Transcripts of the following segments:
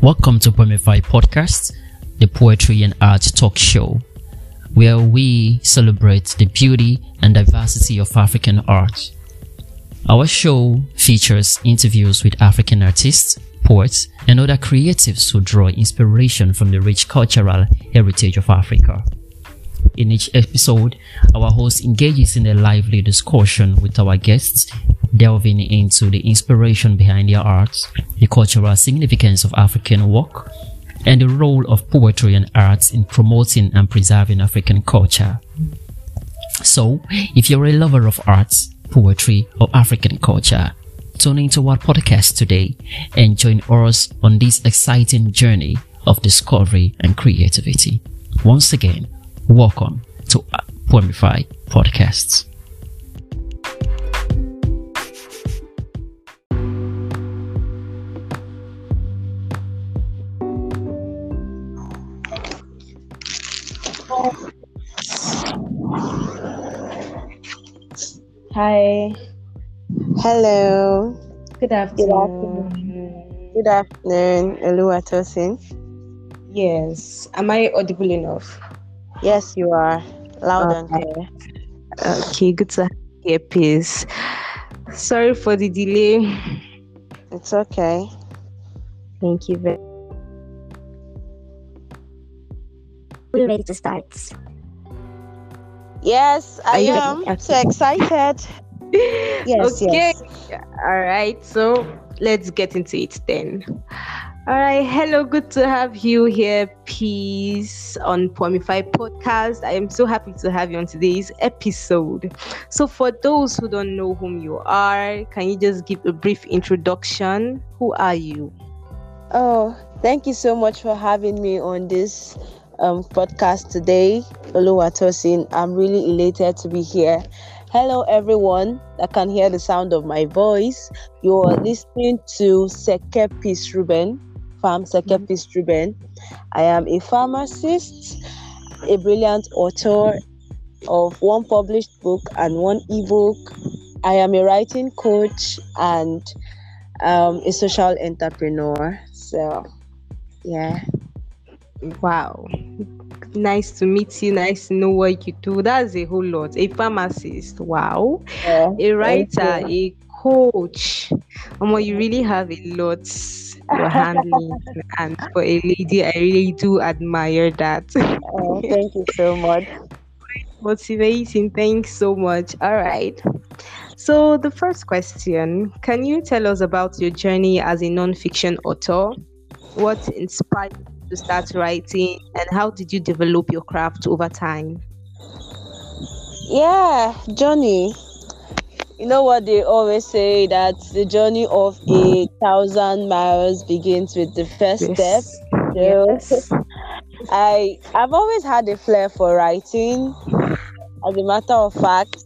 Welcome to Poemify Podcast, the poetry and art talk show, where we celebrate the beauty and diversity of African art. Our show features interviews with African artists, poets, and other creatives who draw inspiration from the rich cultural heritage of Africa. In each episode, our host engages in a lively discussion with our guests, delving into the inspiration behind their arts, the cultural significance of African work, and the role of poetry and arts in promoting and preserving African culture. So, if you're a lover of arts, poetry, or African culture, tune into our podcast today and join us on this exciting journey of discovery and creativity. Once again, welcome to Poemify Podcasts. Hi. Hello. Good afternoon. Good afternoon. afternoon. Good afternoon, Oluwatosin. Yes. Am I audible enough? Yes, you are loud and clear. Okay, good to have you here, please. Sorry for the delay. It's okay. Thank you very We're ready to start. Yes, I you am ready? so excited. Yes, okay. yes. All right. So let's get into it then. All right. Hello. Good to have you here, Peace, on Poemify Podcast. I am so happy to have you on today's episode. So, for those who don't know whom you are, can you just give a brief introduction? Who are you? Oh, thank you so much for having me on this um, podcast today, Oluwatosin. I'm really elated to be here. Hello, everyone that can hear the sound of my voice. You're listening to Seke Peace Reuben, Pharm Seke Peace Reuben. I am a pharmacist, a brilliant author of one published book and one ebook. I am a writing coach and um, a social entrepreneur. So, yeah. Wow. Nice to meet you. Nice to know what you do. That's a whole lot. A pharmacist. Wow. yeah. a writer, a coach. Amo, you really have a lot you're handling. and for a lady, I really do admire that. Oh, thank you so much. Motivating. Thanks so much. All right. So, the first question Can you tell us about your journey as a non-fiction author? What inspired you to start writing, and how did you develop your craft over time? Yeah, Johnny. You know what they always say that the journey of a thousand miles begins with the first step. So Yes. I I've always had a flair for writing. As a matter of fact,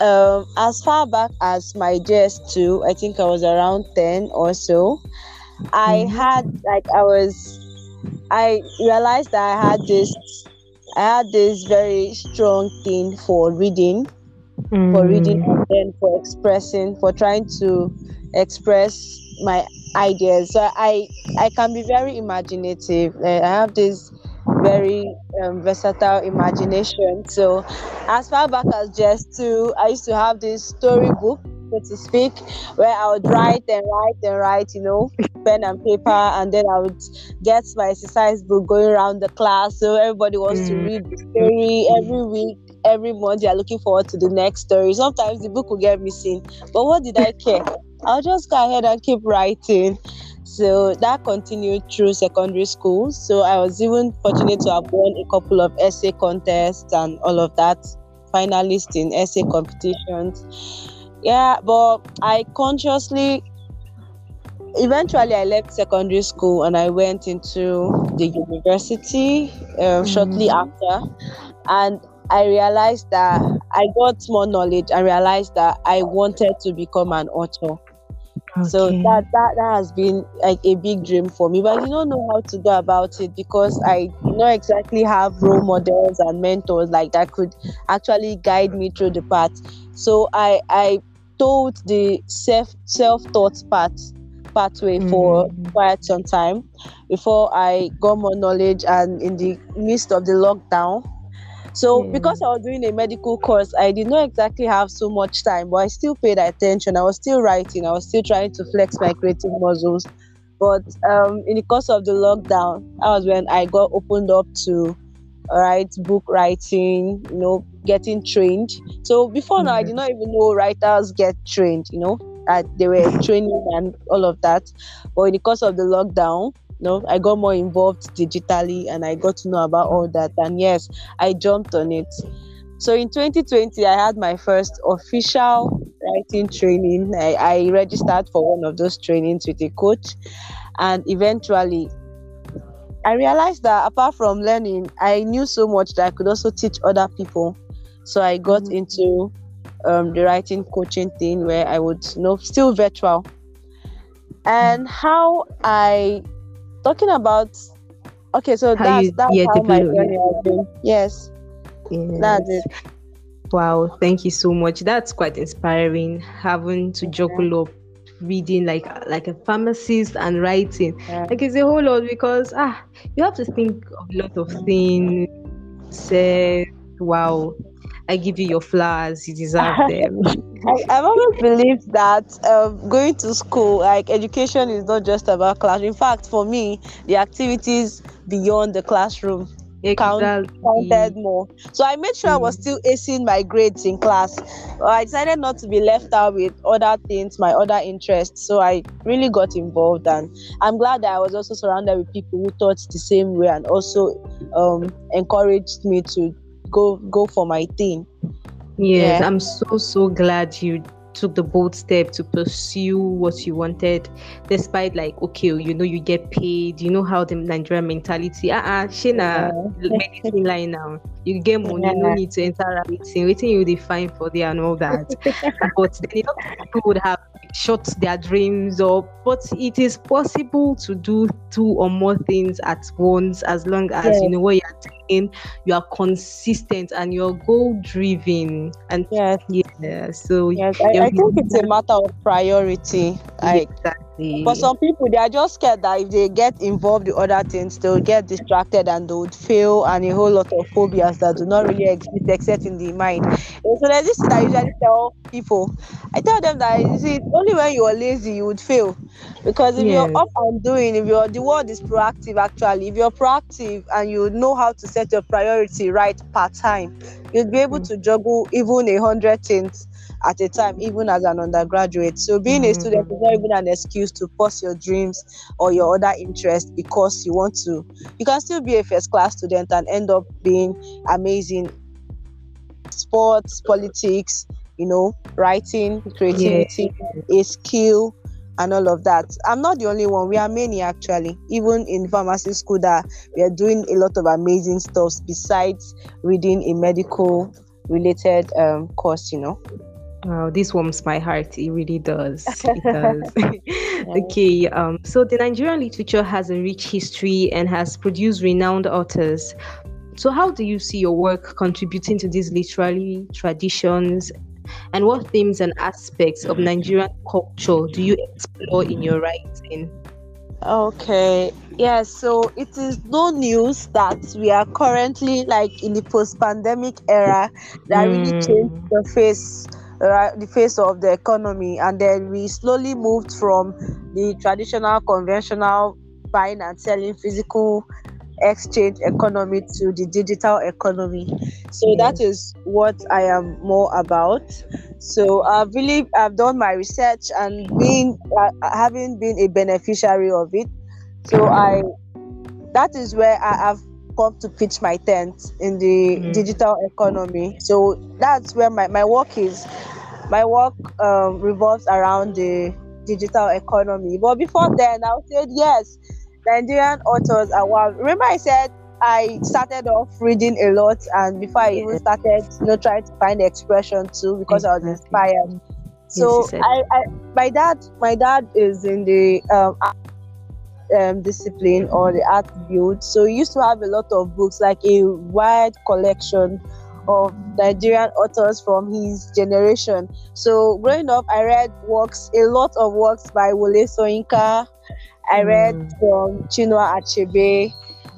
um, as far back as my JS2, I think I was around 10 or so. I Mhm. had like I was I realized that I had this I had this very strong thing for reading, for reading Mm. and for expressing, for trying to express my ideas. So I I can be very imaginative. Uh, I have this very um, versatile imagination. So as far back as JS2, I used to have this storybook, so to speak, where I would write and write and write, you know, pen and paper, and then I would get my exercise book going around the class. So everybody wants to Mm. read the story every week. Every month, are looking forward to the next story. Sometimes the book will get missing, but what did I care? I'll just go ahead and keep writing. So that continued through secondary school. So I was even fortunate to have won a couple of essay contests and all of that, finalist in essay competitions. Yeah, but I consciously, eventually, I left secondary school and I went into the university uh, shortly after, and I realized that I got more knowledge. I realized that I wanted to become an author. So that, that that has been like a big dream for me, but I don't know how to go about it because I not exactly have role models and mentors like that could actually guide me through the path. So I I told the self self taught path pathway for Mm. quite some time before I got more knowledge and in the midst of the lockdown. So Yeah. because I was doing a medical course, I did not exactly have so much time, but I still paid attention. I was still writing. I was still trying to flex my creative muscles. But um, in the course of the lockdown, that was when I got opened up to write book writing, you know, getting trained. So before now, I did not even know writers get trained, you know, that they were training and all of that. But in the course of the lockdown, know, I got more involved digitally and I got to know about all that. And yes, I jumped on it. So in 2020, I had my first official writing training. I, I registered for one of those trainings with a coach. And eventually, I realized that apart from learning, I knew so much that I could also teach other people. So I got Mhm. into um, the writing coaching thing where I would, you know, still virtual. And how I, talking about, okay, so How that's, you- that's yeah, how my journey has been. Yes, that's it. Wow, thank you so much. That's quite inspiring. Having to juggle up reading like like a pharmacist and writing. Yeah. Like it's a whole lot because ah you have to think of a lot of things. Say wow, I give you your flowers, you deserve them. I, I've always believed that um, going to school, like education, is not just about class. In fact, for me, the activities beyond the classroom exactly. counted more. So I made sure I was still acing my grades in class. I decided not to be left out with other things, my other interests. So I really got involved, and I'm glad that I was also surrounded with people who thought the same way and also um, encouraged me to go go for my thing. Yes, Yeah. I'm so so glad you took the bold step to pursue what you wanted, despite like okay, you know you get paid, you know how the Nigerian mentality. Ah, uh-uh, Shina, medicine line now. You get money, no Yeah. need to enter waiting, waiting you define for there and all that. but then a lot of people would have shot their dreams up. But it is possible to do two or more things at once as long as you know what you're doing, you are consistent and you're goal driven. And Yes, yeah, so yes. I, I think it's a matter of priority. Like exactly. For some people, they are just scared that if they get involved with other things, they'll get distracted and they would fail, and a whole lot of phobias that do not really exist except in the mind. And so there's this thing I usually tell people. I tell them that you see, only when you are lazy you would fail, because if Yes. you're up and doing, if you're the world is proactive actually, if you're proactive and you know how to set your priority right part time, you'd be able Mm. to juggle even a hundred things at a time, even as an undergraduate. So being a student is not even an excuse to pursue your dreams or your other interests because you want to. You can still be a first class student and end up being amazing. Sports, politics, you know, writing, creativity, a skill, and all of that. I'm not the only one. We are many actually, even in pharmacy school that we are doing a lot of amazing stuff besides reading a medical related um course, you know. Wow, this warms my heart. It really does. It does. okay. Um. So the Nigerian literature has a rich history and has produced renowned authors. So how do you see your work contributing to these literary traditions? And what themes and aspects of Nigerian culture do you explore in your writing? Okay. Yes, so it is no news that we are currently like in the post-pandemic era that really Mm. changed the face uh, the face of the economy and then we slowly moved from the traditional conventional buying and selling physical exchange economy to the digital economy. So that is what i am more about. So i've really i've done my research and being uh, having been a beneficiary of it. So i that is where i have come to pitch my tent in the Mm. digital economy so that's where my, my work is my work um, revolves around the digital economy but before then i said yes nigerian authors are wow remember i said I started off reading a lot, and before I even started, you know, trying to find the expression too, because I was inspired. So said. I, I, my dad, my dad is in the um, um, discipline or the art field. So he used to have a lot of books, like a wide collection of Nigerian authors from his generation. So growing up, I read works, a lot of works by Wole Soyinka. I read Mm. from Chinua Achebe.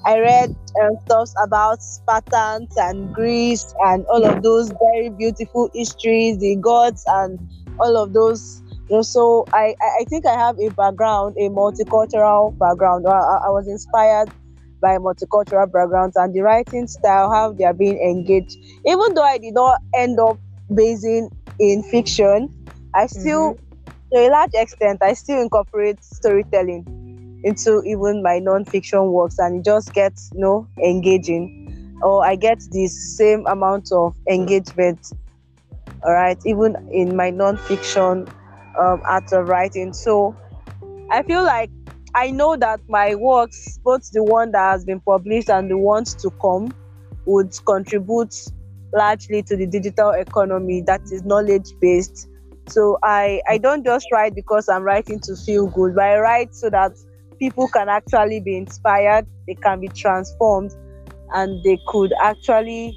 I read um, stuff about Spartans and Greece and all of those very beautiful histories, the gods and all of those. You know, so I, I think I have a background, a multicultural background. I, I was inspired by multicultural backgrounds and the writing style, how they are being engaged. Even though I did not end up basing in fiction, I still, mm-hmm. to a large extent, I still incorporate storytelling into even my non-fiction works and it just gets you know engaging or i get the same amount of engagement all right even in my non-fiction um, art of writing so i feel like i know that my works both the one that has been published and the ones to come would contribute largely to the digital economy that is knowledge based so i i don't just write because i'm writing to feel good but i write so that people can actually be inspired, they can be transformed, and they could actually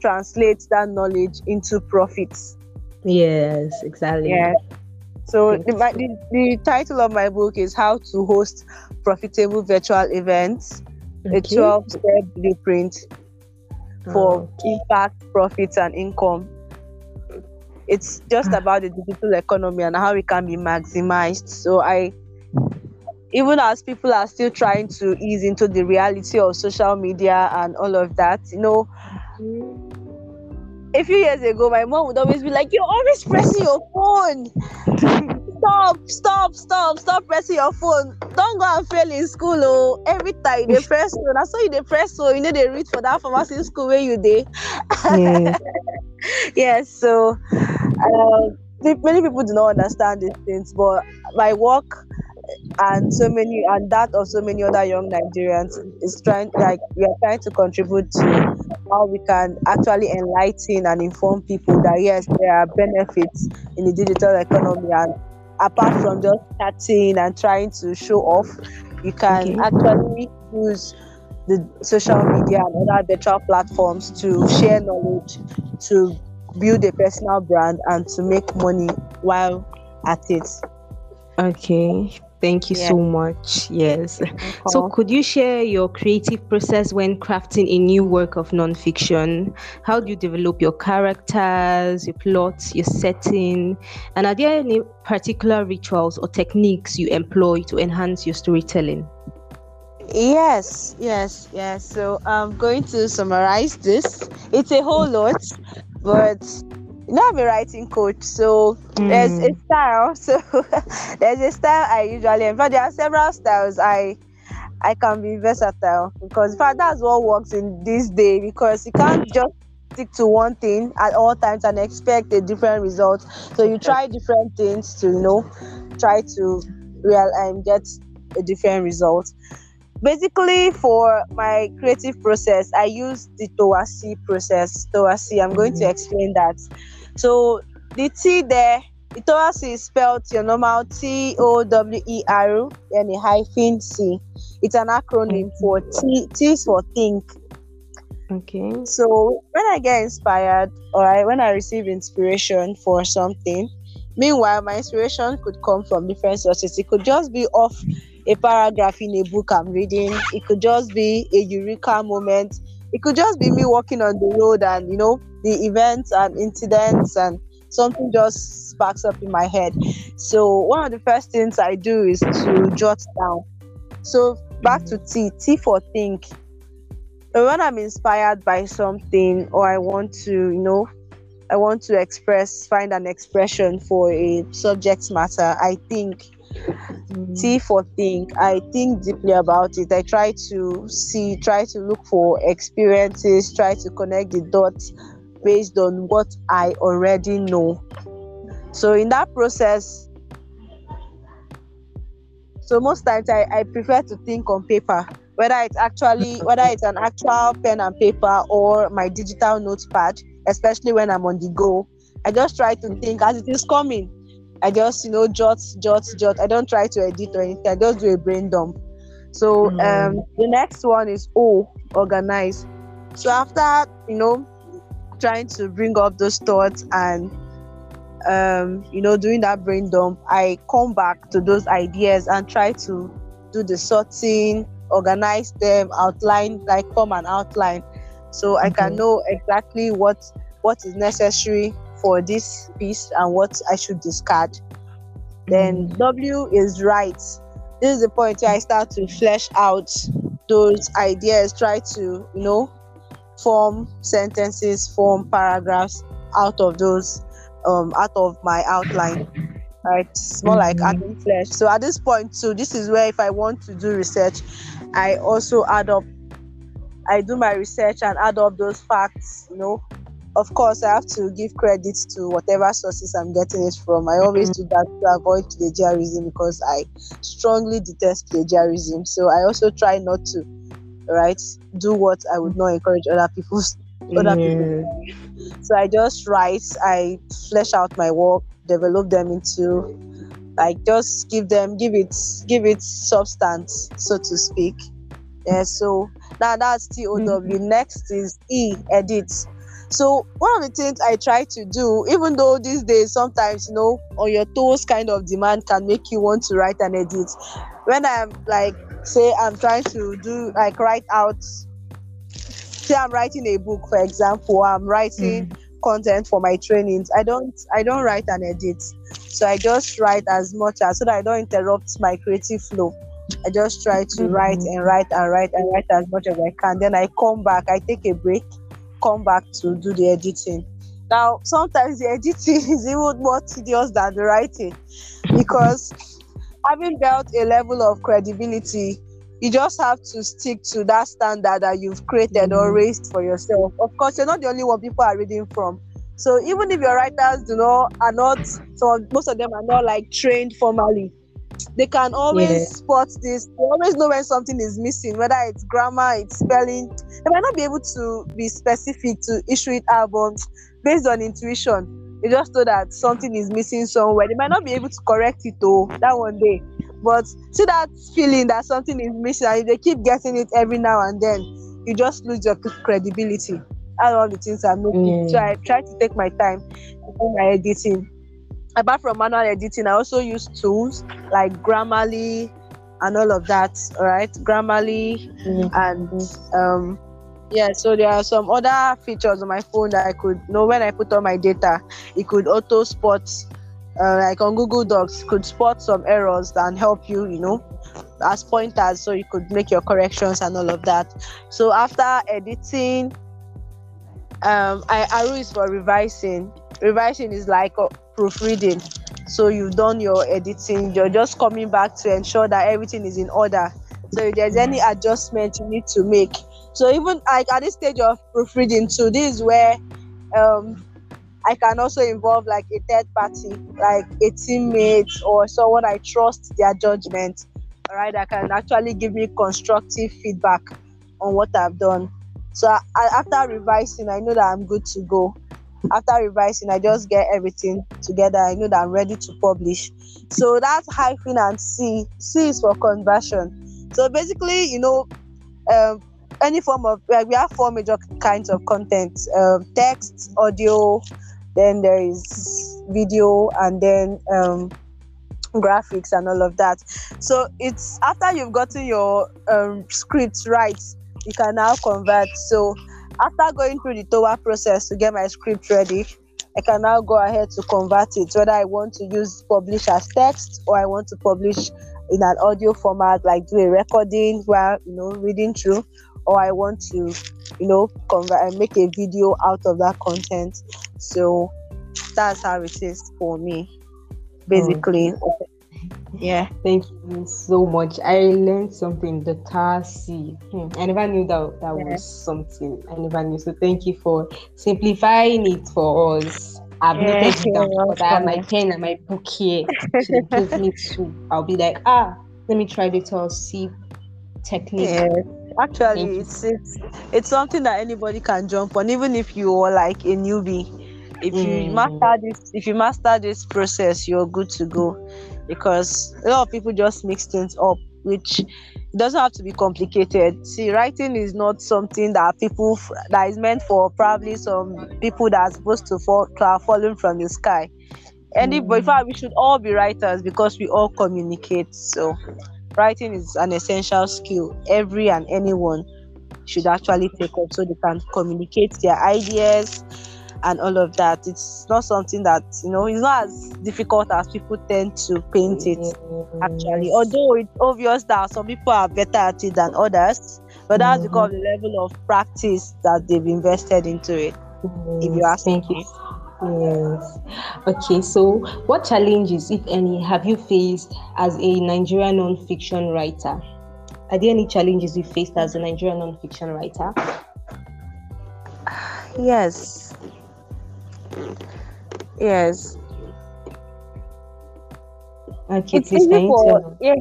translate that knowledge into profits. Yes, exactly. Yeah. So the, my, the, the title of my book is How to Host Profitable Virtual Events, a Okay. 12 step blueprint for Oh, impact, profits, and income. It's just ah. about the digital economy and how it can be maximized. So I even as people are still trying to ease into the reality of social media and all of that, you know, a few years ago, my mom would always be like, You're always pressing your phone. Stop, stop, stop, stop pressing your phone. Don't go and fail in school. Oh, every time they press phone. I saw you they press phone, you know, they read for that pharmacy school where you did. Yes. yes, so uh, many people do not understand these things, but my work and so many and that of so many other young Nigerians is trying like we are trying to contribute to how we can actually enlighten and inform people that yes there are benefits in the digital economy and apart from just chatting and trying to show off you can Okay. actually use the social media and other virtual platforms to share knowledge to build a personal brand and to make money while at it Okay. Thank you Yeah. so much. Yes. So, could you share your creative process when crafting a new work of nonfiction? How do you develop your characters, your plots, your setting? And are there any particular rituals or techniques you employ to enhance your storytelling? Yes, yes, yes. So I'm going to summarize this. It's a whole lot, but know I'm a writing coach, so there's a Mm. style. So there's a style I usually employ. There are several styles I I can be versatile because in fact that's what works in this day because you can't just stick to one thing at all times and expect a different result. So you try different things to you know try to real and get a different result basically for my creative process i use the TOWER-C process TOWER-C i'm going to Mhm. explain that so the t there the TOWER-C is spelled your normal t-o-w-e-r and a hyphen c it's an acronym for t t is for think Okay. so when I get inspired or I, when I receive inspiration for something, meanwhile my inspiration could come from different sources. It could just be off a paragraph in a book I'm reading. It could just be a eureka moment. It could just be me walking on the road and you know the events and incidents and something just sparks up in my head. So one of the first things I do is to jot down. So back to T, T for think when I'm inspired by something or I want to, you know, I want to express, find an expression for a subject matter, I think mm. T for think. I think deeply about it. I try to see, try to look for experiences, try to connect the dots based on what I already know. So in that process, so most times I, I prefer to think on paper, whether it's actually whether it's an actual pen and paper or my digital notepad, especially when I'm on the go. I just try to think as it is coming. I just you know jot, jot, jot. I don't try to edit or anything. I just do a brain dump. So um, the next one is O, organize. So after you know trying to bring up those thoughts and um, you know, doing that brain dump, I come back to those ideas and try to do the sorting, organize them, outline, like form an outline, so I can know exactly what what is necessary for this piece and what I should discard. Then W is write. This is the point where I start to flesh out those ideas, try to, you know, form sentences, form paragraphs out of those, um, out of my outline. Right, it's more like Mhm. adding flesh. So at this point, too, this is where if I want to do research, I also add up. I do my research and add up those facts. You know, of course, I have to give credit to whatever sources I'm getting it from. I always do that to avoid plagiarism because I strongly detest plagiarism. So I also try not to, right, do what I would not encourage other people other people mm. so I just write, I flesh out my work, develop them into like just give them give it give it substance, so to speak. Yeah, so now that's TOW. Mm-hmm. Next is E edit. So one of the things I try to do, even though these days sometimes you know on your toes kind of demand can make you want to write and edit. When I'm like say I'm trying to do like write out say I'm writing a book, for example, I'm writing mm. content for my trainings. I don't I don't write and edit. So I just write as much as so that I don't interrupt my creative flow. I just try to mm-hmm. write and write and write and write as much as I can. Then I come back, I take a break, come back to do the editing. Now sometimes the editing is even more tedious than the writing because having built a level of credibility you just have to stick to that standard that you've created or Mhm. raised for yourself. Of course, you're not the only one people are reading from. So even if your writers do not are not so most of them are not like trained formally, they can always Yeah. spot this. They always know when something is missing, whether it's grammar, it's spelling. They might not be able to be specific to issue it but based on intuition, they just know that something is missing somewhere. They might not be able to correct it though that one day. But see that feeling that something is missing, and if they keep getting it every now and then, you just lose your credibility. That's all the things I'm making. Yeah. So I try to take my time in my editing. Apart from manual editing, I also use tools like Grammarly and all of that. All right, Grammarly and um yeah so there are some other features on my phone that i could know when i put on my data it could auto spot uh, like on google docs could spot some errors and help you you know as pointers so you could make your corrections and all of that. So after editing um i arrow is for revising. Revising is like proofreading. So you've done your editing you're just coming back to ensure that everything is in order. So if there's any adjustment you need to make so even like at this stage of proofreading too this is where um i can also involve like a third party like a teammate or someone i trust their judgment. Right that can actually give me constructive feedback on what i've done. So I- after revising i know that i'm good to go. After revising i just get everything together. I know that i'm ready to publish. So that's hyphen and c c is for conversion. So basically you know um, any form of like we have four major kinds of content um, text audio then there is video and then um, graphics and all of that. So it's after you've gotten your um, scripts right you can now convert. So after going through the tower process to get my script ready i can now go ahead to convert it whether i want to use publish as text or i want to publish in an audio format like do a recording while you know reading through or i want to you know convert and make a video out of that content so that's how it is for me basically yeah Thank you so much. I learned something. The TASI. Hmm. I never knew that that Yeah. was something. I never knew. So thank you for simplifying it for us. I've Yeah, noted it down because I have my pen and my book here. So they give me two. I'll be like, ah, let me try the TASI technique. Yeah, actually, it's it's it's something that anybody can jump on, even if you are like a newbie. If you Mm. master this, if you master this process, you're good to go. Because a lot of people just mix things up, which doesn't have to be complicated. See, writing is not something that people that is meant for probably some people that are supposed to fall to have fallen from the sky. Anybody, in fact, we should all be writers because we all communicate. So, writing is an essential skill. Every and anyone should actually take up so they can communicate their ideas and all of that. It's not something that you know it's not as difficult as people tend to paint it actually. Mm-hmm. Although it's obvious that some people are better at it than others, but that's mm-hmm. because of the level of practice that they've invested into it. If you mm-hmm. ask Thank me. Yes. Okay, so what challenges, if any, have you faced as a Nigerian non-fiction writer? Are there any challenges you faced as a Nigerian non-fiction writer? Yes. Yes. Okay, it's easy for yeah.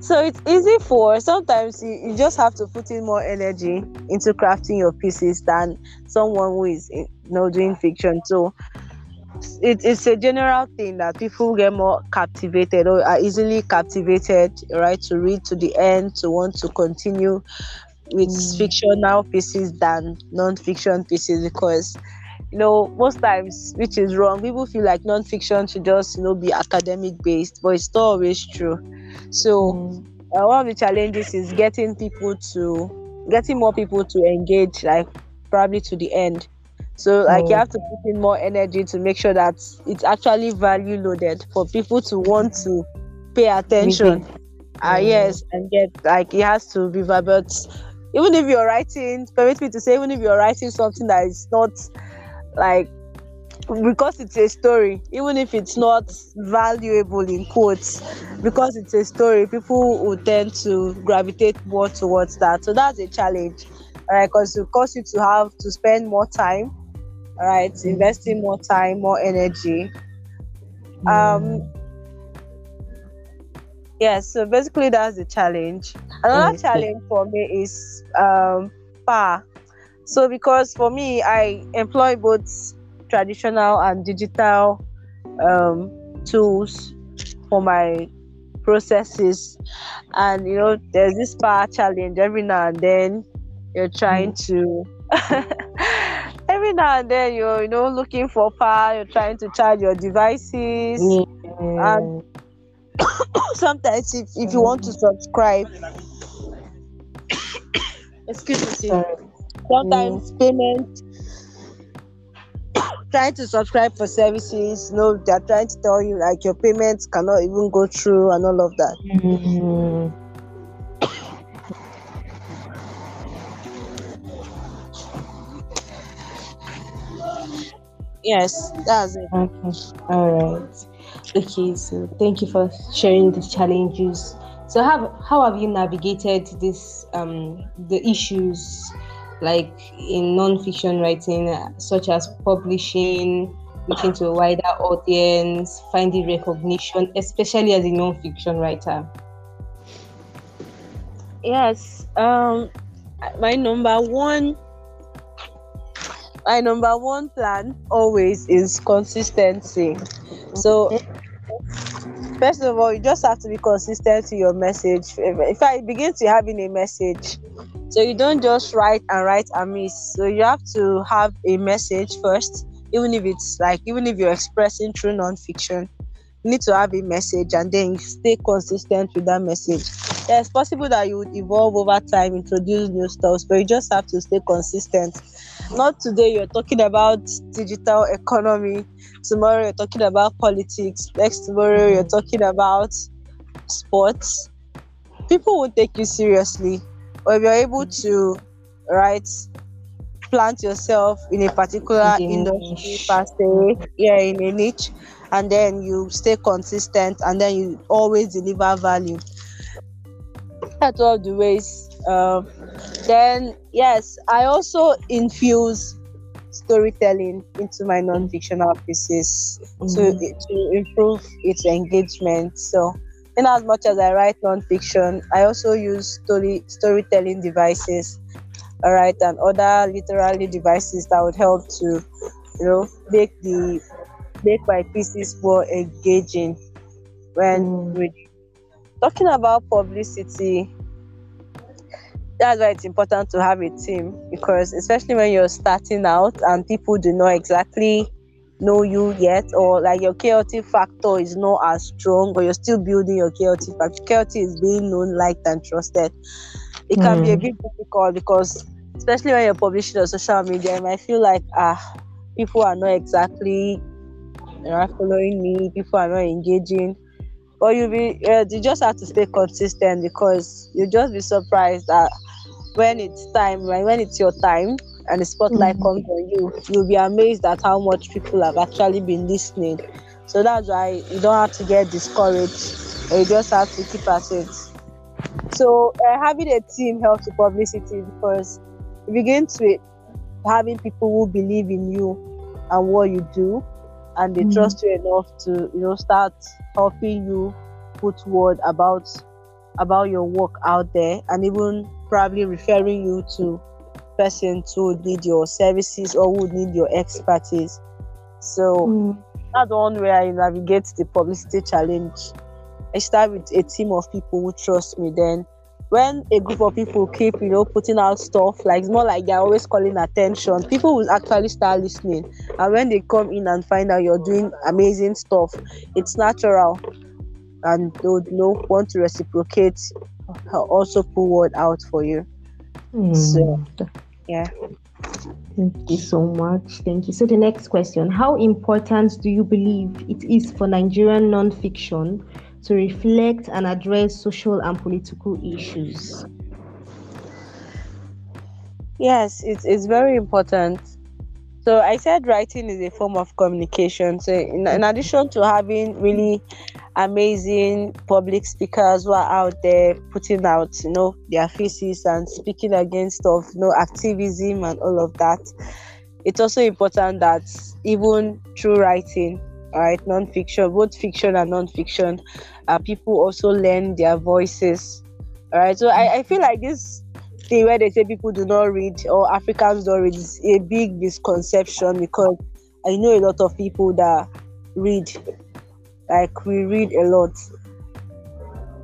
So it's easy for sometimes you, you just have to put in more energy into crafting your pieces than someone who is you know doing fiction. So it, it's a general thing that people get more captivated or are easily captivated right to read to the end to want to continue with Mm. fictional pieces than non-fiction pieces because you know most times which is wrong people feel like non-fiction should just you know be academic based but it's not always true. So Mm, uh, one of the challenges is getting people to getting more people to engage like probably to the end. So like you Oh. have to put in more energy to make sure that it's actually value loaded for people to want to pay attention. Ah Mm. yes and get like it has to be verbal even if you're writing permit me to say even if you're writing something that is not like because it's a story even if it's not valuable in quotes because it's a story people will tend to gravitate more towards that. So that's a challenge. All right because it cause you to have to spend more time all right investing more time more energy. Um yes so basically that's the challenge. Another Okay. challenge for me is um power so because for me i employ both traditional and digital um tools for my processes and you know there's this power challenge every now and then you're trying to every now and then you're you know looking for power you're trying to charge your devices Yeah. and sometimes if, if you want to subscribe excuse me. Sorry. Sometimes payment trying to subscribe for services you know they're trying to tell you like your payments cannot even go through and all of that Mm, yes that's it Okay. All right. Okay. So thank you for sharing the challenges. So how how have you navigated this um the issues like in non-fiction writing, uh, such as publishing, reaching to a wider audience, finding recognition, especially as a non-fiction writer? yes um my number one my number one plan always is consistency so first of all you just have to be consistent to your message in fact begin to having a message so you don't just write and write and miss. so you have to have a message first even if it's like even if you're expressing through non-fiction you need to have a message and then stay consistent with that message yeah, it's possible that you would evolve over time, introduce new stuff, but you just have to stay consistent. Not today you're talking about digital economy, tomorrow you're talking about politics, next tomorrow you're talking about sports. People will take you seriously. or if you're able to write plant yourself in a particular In industry per se, yeah, in a niche, and then you stay consistent and then you always deliver value that's one of the ways. Um, then yes, I also infuse storytelling into my non-fictional pieces to to improve its engagement. So, in as much as I write non-fiction, I also use story storytelling devices, all right, and other literary devices that would help to, you know, make the make my pieces more engaging when Mm. reading talking about publicity that's why it's important to have a team because especially when you're starting out and people do not exactly know you yet or like your KLT factor is not as strong or you're still building your KLT factor. KLT is being known, liked and trusted. It can be a Mm. bit difficult because especially when you're publishing on social media, you might feel like ah people are not exactly you know, following me, people are not engaging. But you'll be uh, you just have to stay consistent because you'll just be surprised that when it's time, like when it's your time and the spotlight Mhm. comes on you, you'll be amazed at how much people have actually been listening. So that's why you don't have to get discouraged, you just have to keep at it. So uh, having a team helps with publicity because you begin to having people who believe in you and what you do, and they Mhm. trust you enough to you know start helping you put word about about your work out there, and even probably referring you to person who would need your services or who would need your expertise. So Mm. that's one way I navigate the publicity challenge. I start with a team of people who trust me. Then, when a group of people keep, you know, putting out stuff, like it's more like they're always calling attention, people will actually start listening. And when they come in and find out you're doing amazing stuff, it's natural, and they would you know want to reciprocate, uh, also put word out for you. So, Mm. yeah. Thank you so much. Thank you. So the next question: How important do you believe it is for Nigerian non-fiction to reflect and address social and political issues? Yes, it's it's very important. So I said writing is a form of communication. So in, in addition to having really amazing public speakers who are out there putting out, you know, their faces and speaking against stuff, you know, activism and all of that, it's also important that even through writing, right, non-fiction, both fiction and non-fiction, uh, people also learn their voices. All right. So I, I feel like this thing where they say people do not read or Africans don't read is a big misconception because I know a lot of people that read. Like we read a lot.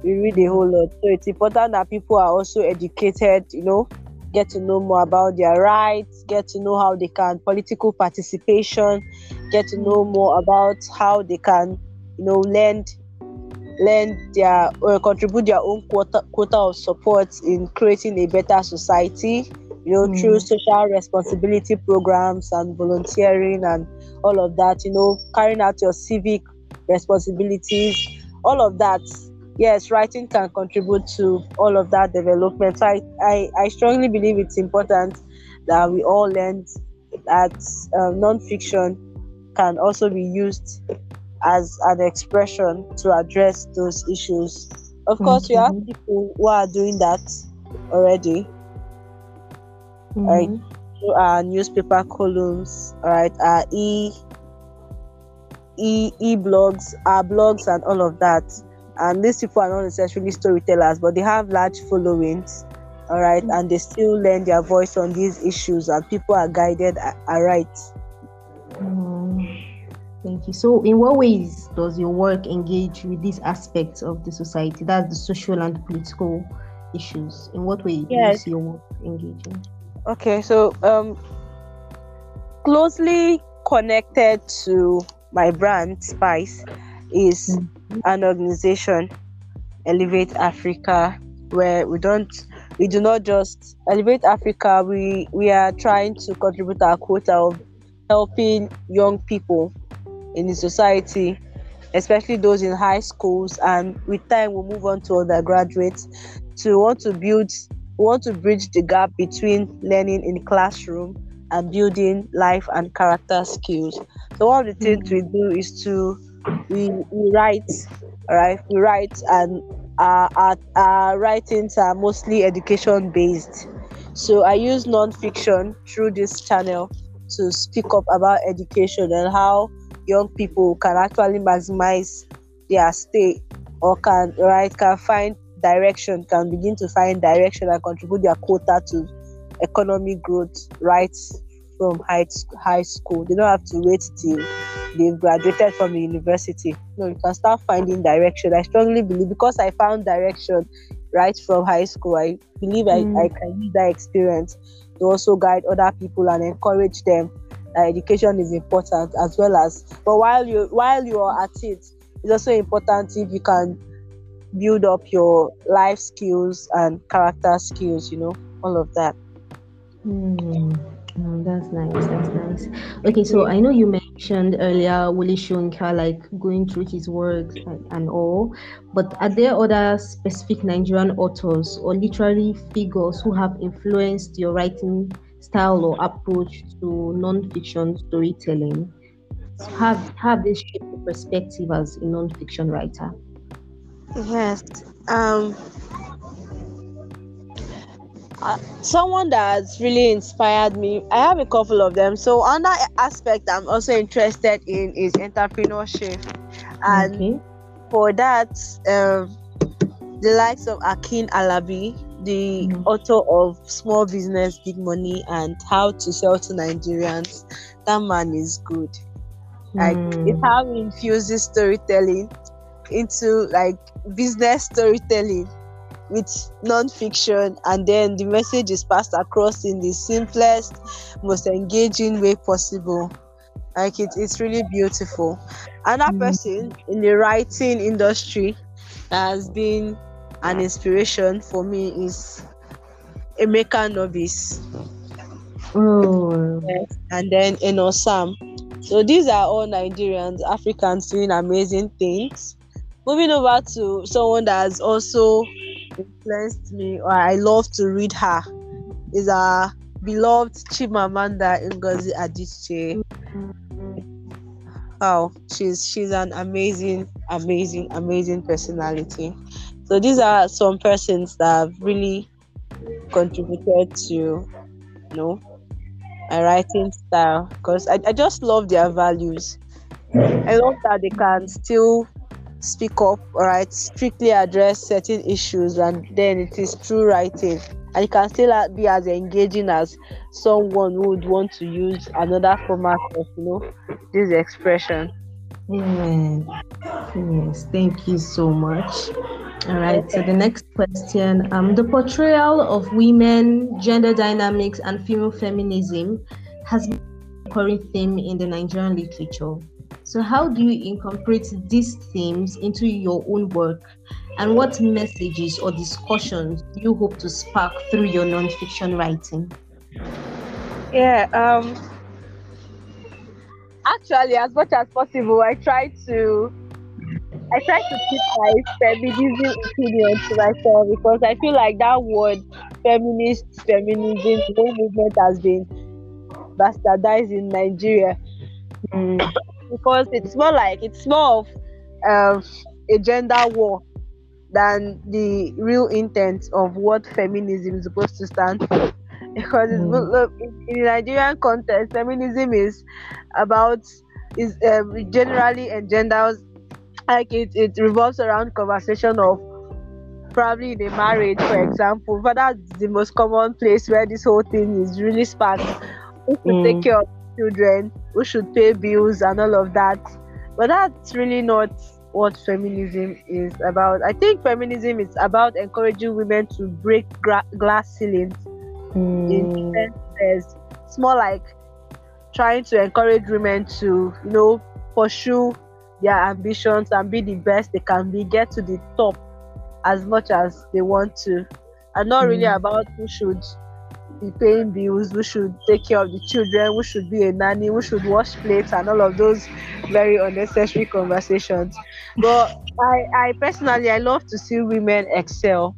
We read a whole lot. So it's important that people are also educated, you know, get to know more about their rights, get to know how they can political participation, get to know more about how they can, you know, lend lend their or contribute their own quota quota of support in creating a better society you know Mm. through social responsibility programs and volunteering and all of that you know carrying out your civic responsibilities all of that yes writing can contribute to all of that development so i i, I strongly believe it's important that we all learn that um, non-fiction can also be used as an expression to address those issues. Of course, we have people who are doing that already. Right. Mhm. Through our newspaper columns, right, our e e e blogs, our blogs, and all of that. And these people are not necessarily storytellers, but they have large followings, all right, and they still lend their voice on these issues, and people are guided aright. Mm, Thank you. So, in what ways does your work engage with these aspects of the society? That's the social and political issues. In what way do you see your work engaging? Okay, so um, closely connected to my brand Spice is an organization, Earlyvate Africa, where we don't we do not just elevate Africa. We we are trying to contribute our quota of helping young people in the society, especially those in high schools, and with time we'll move on to undergraduates to want to build want to bridge the gap between learning in classroom and building life and character skills. So one of the things we do is to we, we write, right? We write and our, our, our writings are mostly education based. So I use non-fiction through this channel to speak up about education and how young people can actually maximize their stay or can right can find direction can begin to find direction and contribute their quota to economic growth right from high, high school they don't have to wait till they've graduated from the university no you can start finding direction i strongly believe because i found direction right from high school. I believe I, Mm. I can use that experience to also guide other people and encourage them that education is important as well as but while you while you are at it, it's also important if you can build up your life skills and character skills, you know, all of that. Hmm. Oh, that's nice. That's nice. Okay, so I know you mentioned earlier Wole Soyinka, like going through his works and, and all, but are there other specific Nigerian authors or literary figures who have influenced your writing style or approach to non-fiction storytelling? Have have this perspective as a non-fiction writer? Yes. Um uh, someone that's really inspired me. I have a couple of them. So another aspect I'm also interested in is entrepreneurship. And okay. for that, um, the likes of Akin Alabi, the Mhm. author of Small Business, Big Money, and How to Sell to Nigerians, that man is good. Like Hmm. it's how he infuses storytelling into like business storytelling with non-fiction and then the message is passed across in the simplest most engaging way possible like it, it's really beautiful another Mm. person in the writing industry has been an inspiration for me is Emeka Nobis Oh. and then Enosam. So these are all Nigerians, Africans doing amazing things. Moving over to someone that has also influenced me, or I love to read her, is our beloved Chimamanda Ngozi Adichie. Wow, she's she's an amazing, amazing, amazing personality. So these are some persons that have really contributed to, you know, my writing style because I, I just love their values. I love that they can still speak up, right? strictly address certain issues, and then it is true writing. And it can still be as engaging as someone who would want to use another format of, you know, this expression. Yes. Yes. Thank you so much. All right. So the next question, um, the portrayal of women, gender dynamics, and female feminism has been a recurring theme in the Nigerian literature. So how do you incorporate these themes into your own work, and what messages or discussions do you hope to spark through your non-fiction writing? Yeah, um actually as much as possible I try to I try to keep my feminism opinion to myself because I feel like that word feminist feminism whole movement has been bastardized in Nigeria because it's more like it's more of um, a gender war than the real intent of what feminism is supposed to stand for. Because it's, Mm. in, Nigerian context, feminism is about is um, generally engenders like it, it revolves around conversation of probably in a marriage, for example. But that's the most common place where this whole thing is really sparked. Who should Mm. take care of children? Who should pay bills and all of that? But that's really not what feminism is about. I think feminism is about encouraging women to break gra- glass ceilings in different spheres. It's more like trying to encourage women to, you know, pursue their ambitions and be the best they can be, get to the top as much as they want to. And not really Mm. about who should be paying bills, who should take care of the children, who should be a nanny, who should wash plates, and all of those very unnecessary conversations. But I, I personally, I love to see women excel.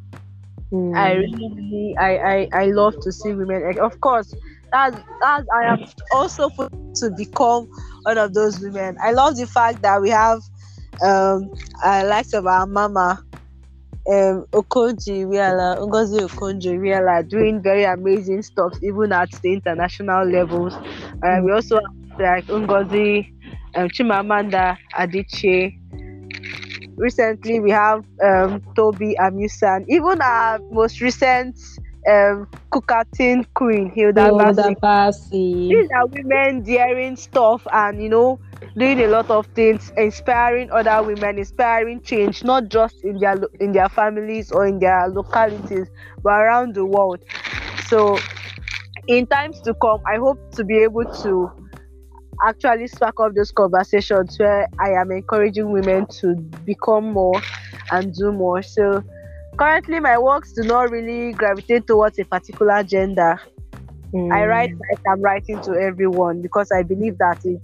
I really, really, I, I, I love to see women. Of course, that's, that's I am also put to become one of those women. I love the fact that we have um uh, likes of our mama um Okonji Iweala, Ngozi Okonjo Iweala doing very amazing stuff even at the international levels. Uh, we also have like Ngozi um, Chimamanda Adichie. Recently, we have um, Tobi Amusan. Even our most recent um Cook-a-thon Queen Hilda Hilda. Baci. These are women daring stuff and you know doing a lot of things, inspiring other women, inspiring change, not just in their in their families or in their localities, but around the world. So, in times to come, I hope to be able to actually spark up those conversations where I am encouraging women to become more and do more. So, currently, my works do not really gravitate towards a particular gender. I write like I'm writing to everyone because I believe that if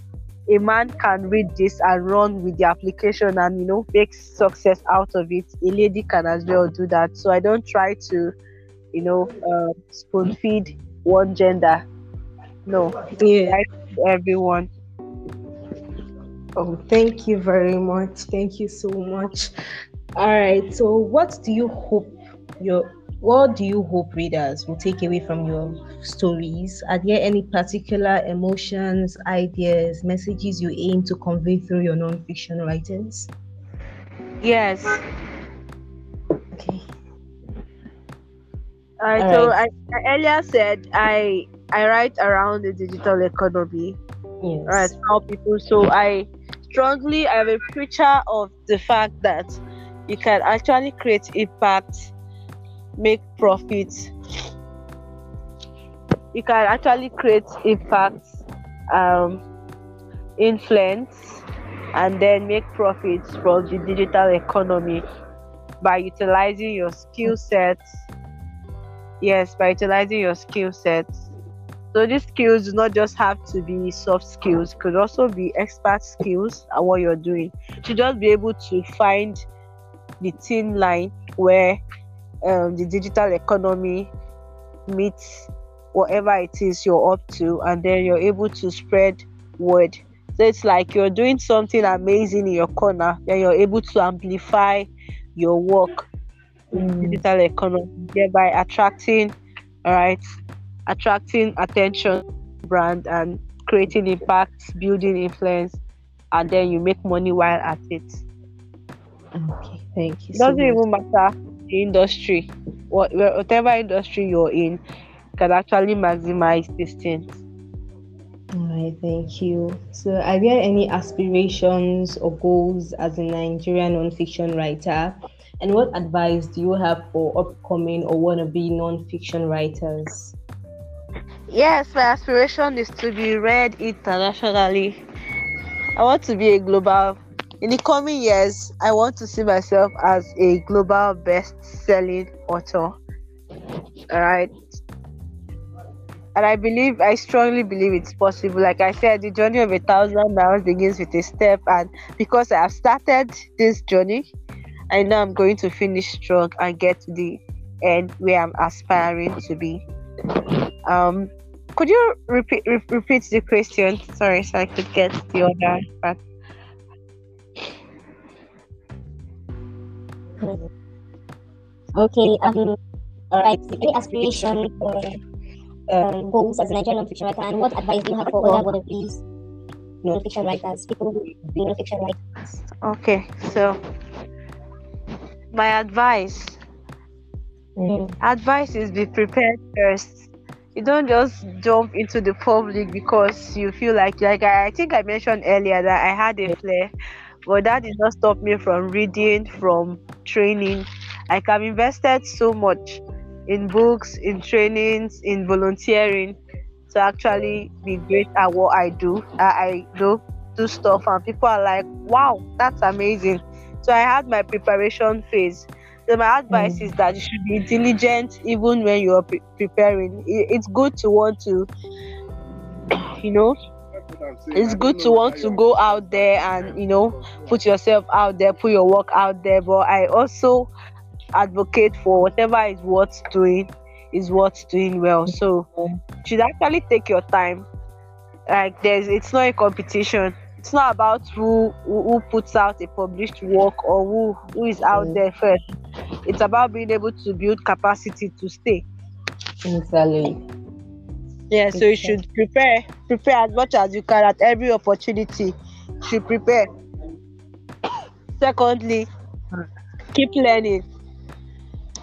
a man can read this and run with the application and you know make success out of it, a lady can as well do that. So I don't try to, you know, uh, spoon feed one gender. No, Yeah. Everyone. Oh, thank you very much. Thank you so much. All right. So, what do you hope your what do you hope readers will take away from your stories? Are there any particular emotions, ideas, messages you aim to convey through your non-fiction writings? Yes. Okay. All so right. I, I earlier said I I write around the digital economy. Yes. right how people so i strongly i'm a preacher of the fact that you can actually create impact make profit you can actually create impact um influence and then make profits from the digital economy by utilizing your skill sets yes by utilizing your skill sets so these skills do not just have to be soft skills, could also be expert skills at what you're doing. To just be able to find the thin line where um, the digital economy meets whatever it is you're up to, and then you're able to spread word. So it's like you're doing something amazing in your corner, then you're able to amplify your work in Mm. digital economy, thereby attracting, all right, attracting attention brand and creating impact building influence and then you make money while at it Okay. Thank you. it doesn't much. even matter the industry what whatever industry you're in can actually maximize this thing. All right, thank you. So, are there any aspirations or goals as a Nigerian nonfiction writer? And what advice do you have for upcoming or wannabe nonfiction writers? yes my aspiration is to be read internationally i want to be a global in the coming years i want to see myself as a global best-selling author. All right and i believe i strongly believe it's possible. Like i said the journey of a thousand miles begins with a step. And because i have started this journey i know i'm going to finish strong and get to the end where i'm aspiring to be. Um could you repeat re- repeat the question? Sorry so i could get the other part Okay, um, all right. Any aspiration or um, goals as a Nigerian non-fiction writer, and what advice do you have for other wannabes non-fiction writers, people who be non-fiction writers? okay so my advice Mm. advice is be prepared first you don't just jump into the public because you feel like like I, I think i mentioned earlier that i had a flair but that did not stop me from reading from training. Like i've invested so much in books in trainings in volunteering to actually be great at what i do i, I do do stuff. And people are like wow that's amazing. So i had my preparation phase. So my advice is that you should be diligent even when you are pre- preparing. It's good to want to, you know, it's good to want to go out there and you know put yourself out there, put your work out there. But I also advocate for whatever is worth doing is worth doing well. So you should actually take your time. Like there's, it's not a competition. It's not about who who, who puts out a published work or who who is out Mm. there first. It's about being able to build capacity to stay. Exactly. Yeah, so you should prepare, prepare as much as you can at every opportunity. You should prepare. Secondly, keep learning.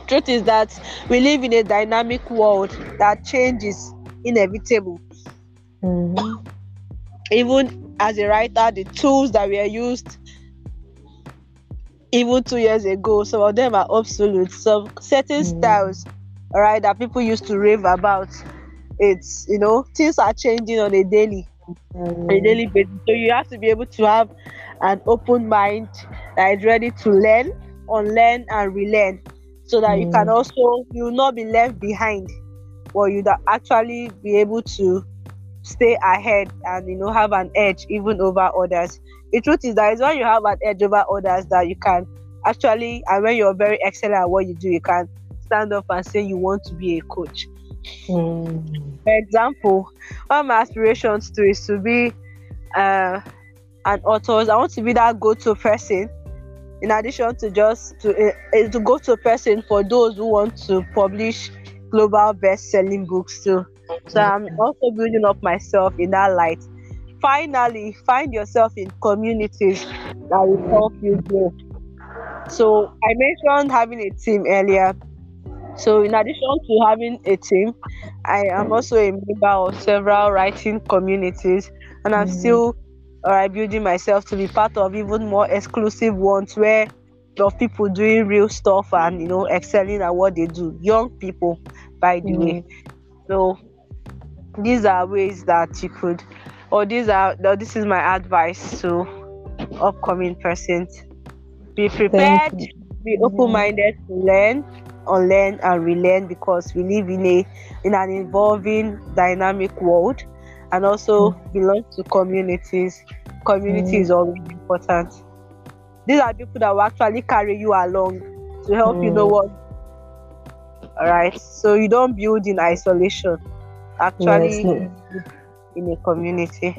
truth is that we live in a dynamic world that change is inevitable Mhm. even as a writer the tools that were used even two years ago some of them are obsolete some certain Mm. styles all right that people used to rave about it's you know things are changing on a daily. On a daily basis. So you have to be able to have an open mind that is ready to learn unlearn and relearn. So that you can Mm. also you will not be left behind or you that actually be able to stay ahead and you know have an edge even over others. The truth is that it's when you have an edge over others that you can actually and when you're very excellent at what you do you can stand up and say you want to be a coach Mhm. for example one of my aspirations too is to be uh, an author. I want to be that go-to person. In addition to just to uh, uh, to go-to person for those who want to publish global best-selling books too. So i'm also building up myself in that light. Finally find yourself in communities that will help you grow. So i mentioned having a team earlier so in addition to having a team I am also a member of several writing communities, and I'm Mhm. still uh, building myself to be part of even more exclusive ones where of people doing real stuff and you know excelling at what they do. Young people, by the way. So these are ways that you could, or these are or this is my advice to upcoming persons. Be prepared, be open-minded to learn, unlearn and relearn because we live in a in an evolving dynamic world and also belong to communities. Community is always important. These are people that will actually carry you along to help you know Mm. what all right so you don't build in isolation. Actually Yes, no. in a community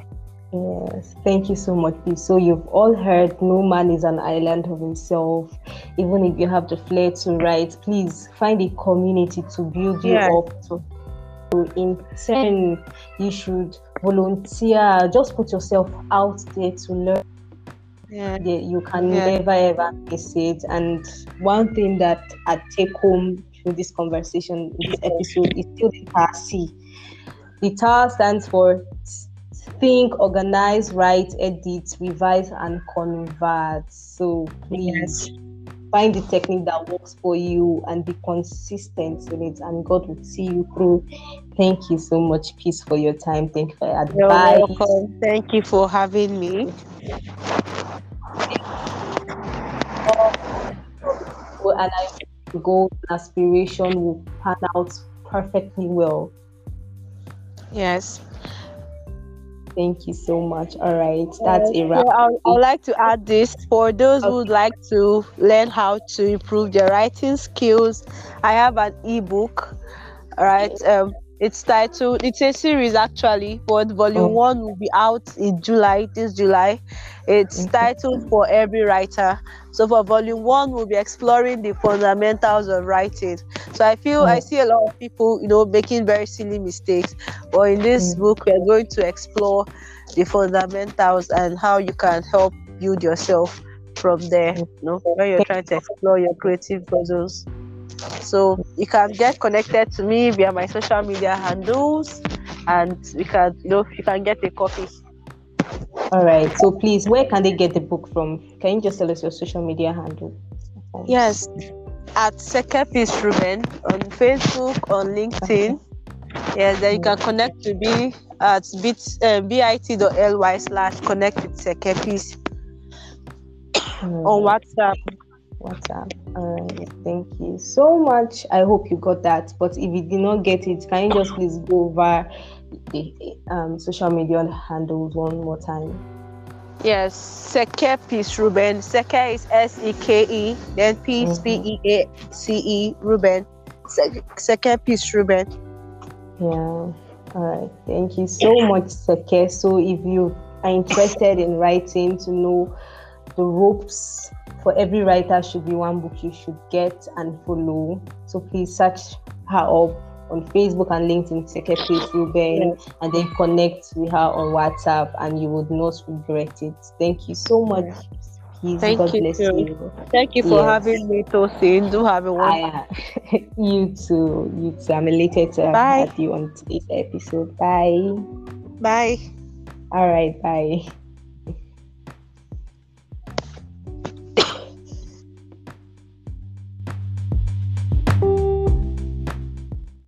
Yes, thank you so much. So you've all heard no man is an island of himself. Even if you have the flair to write, please find a community to build you Yes. up. To, to in turn, you should volunteer. Just put yourself out there to learn. yeah you can Yeah. never ever miss it. And one thing that I take home through this conversation, this episode, is still the TOWER-C. The TOWER stands for think, organize, write, edit, revise, and convert. So please find the technique that works for you and be consistent in it, and God will see you through. Thank you so much, Peace, for your time. Thank you for your advice. you're welcome thank you for having me and I goal and aspiration will pan out perfectly well. yes Thank you so much. All right, that's a wrap. Yeah, I would- like to add this for those who would like to learn how to improve their writing skills. I have an ebook. All right. Um, it's titled. It's a series actually, but volume Oh. one will be out in July. This July. It's titled for every writer. So for volume one, we'll be exploring the fundamentals of writing. So I feel I Oh. see a lot of people, you know, making very silly mistakes. But in this Mm. book, we're going to explore the fundamentals and how you can help build yourself from there. You know, when you're trying to explore your creative puzzles. So you can get connected to me via my social media handles, and we can, you know, you can get a copy. All right. So please, where can they get the book from? Can you just tell us your social media handle? Yes, at Seke Peace Reuben on Facebook, on LinkedIn. Yes, then you can connect to me at bit uh, bit.ly slash connect with Sekepis Mm, on WhatsApp. WhatsApp. All right. Thank you so much. I hope you got that. But if you did not get it, can you just please go over the um, social media handles one more time? Yes, Seke Peace Reuben. Seke is S E K E, then Peace P E A C E Reuben. Seke Peace Reuben. Yeah. All right. Thank you so much, Seke. So if you are interested in writing to know the ropes for every writer should be one book you should get and follow. So please search her up on Facebook and LinkedIn, Seke Peace Reuben, and then connect with her on WhatsApp and you would not regret it. Thank you so much, Peace. Thank God you you. Thank you for Yes. having me, Tosin. Do have a wonderful you too. You too. I'm elated to have you on today's episode. Bye. Bye. All right. Bye.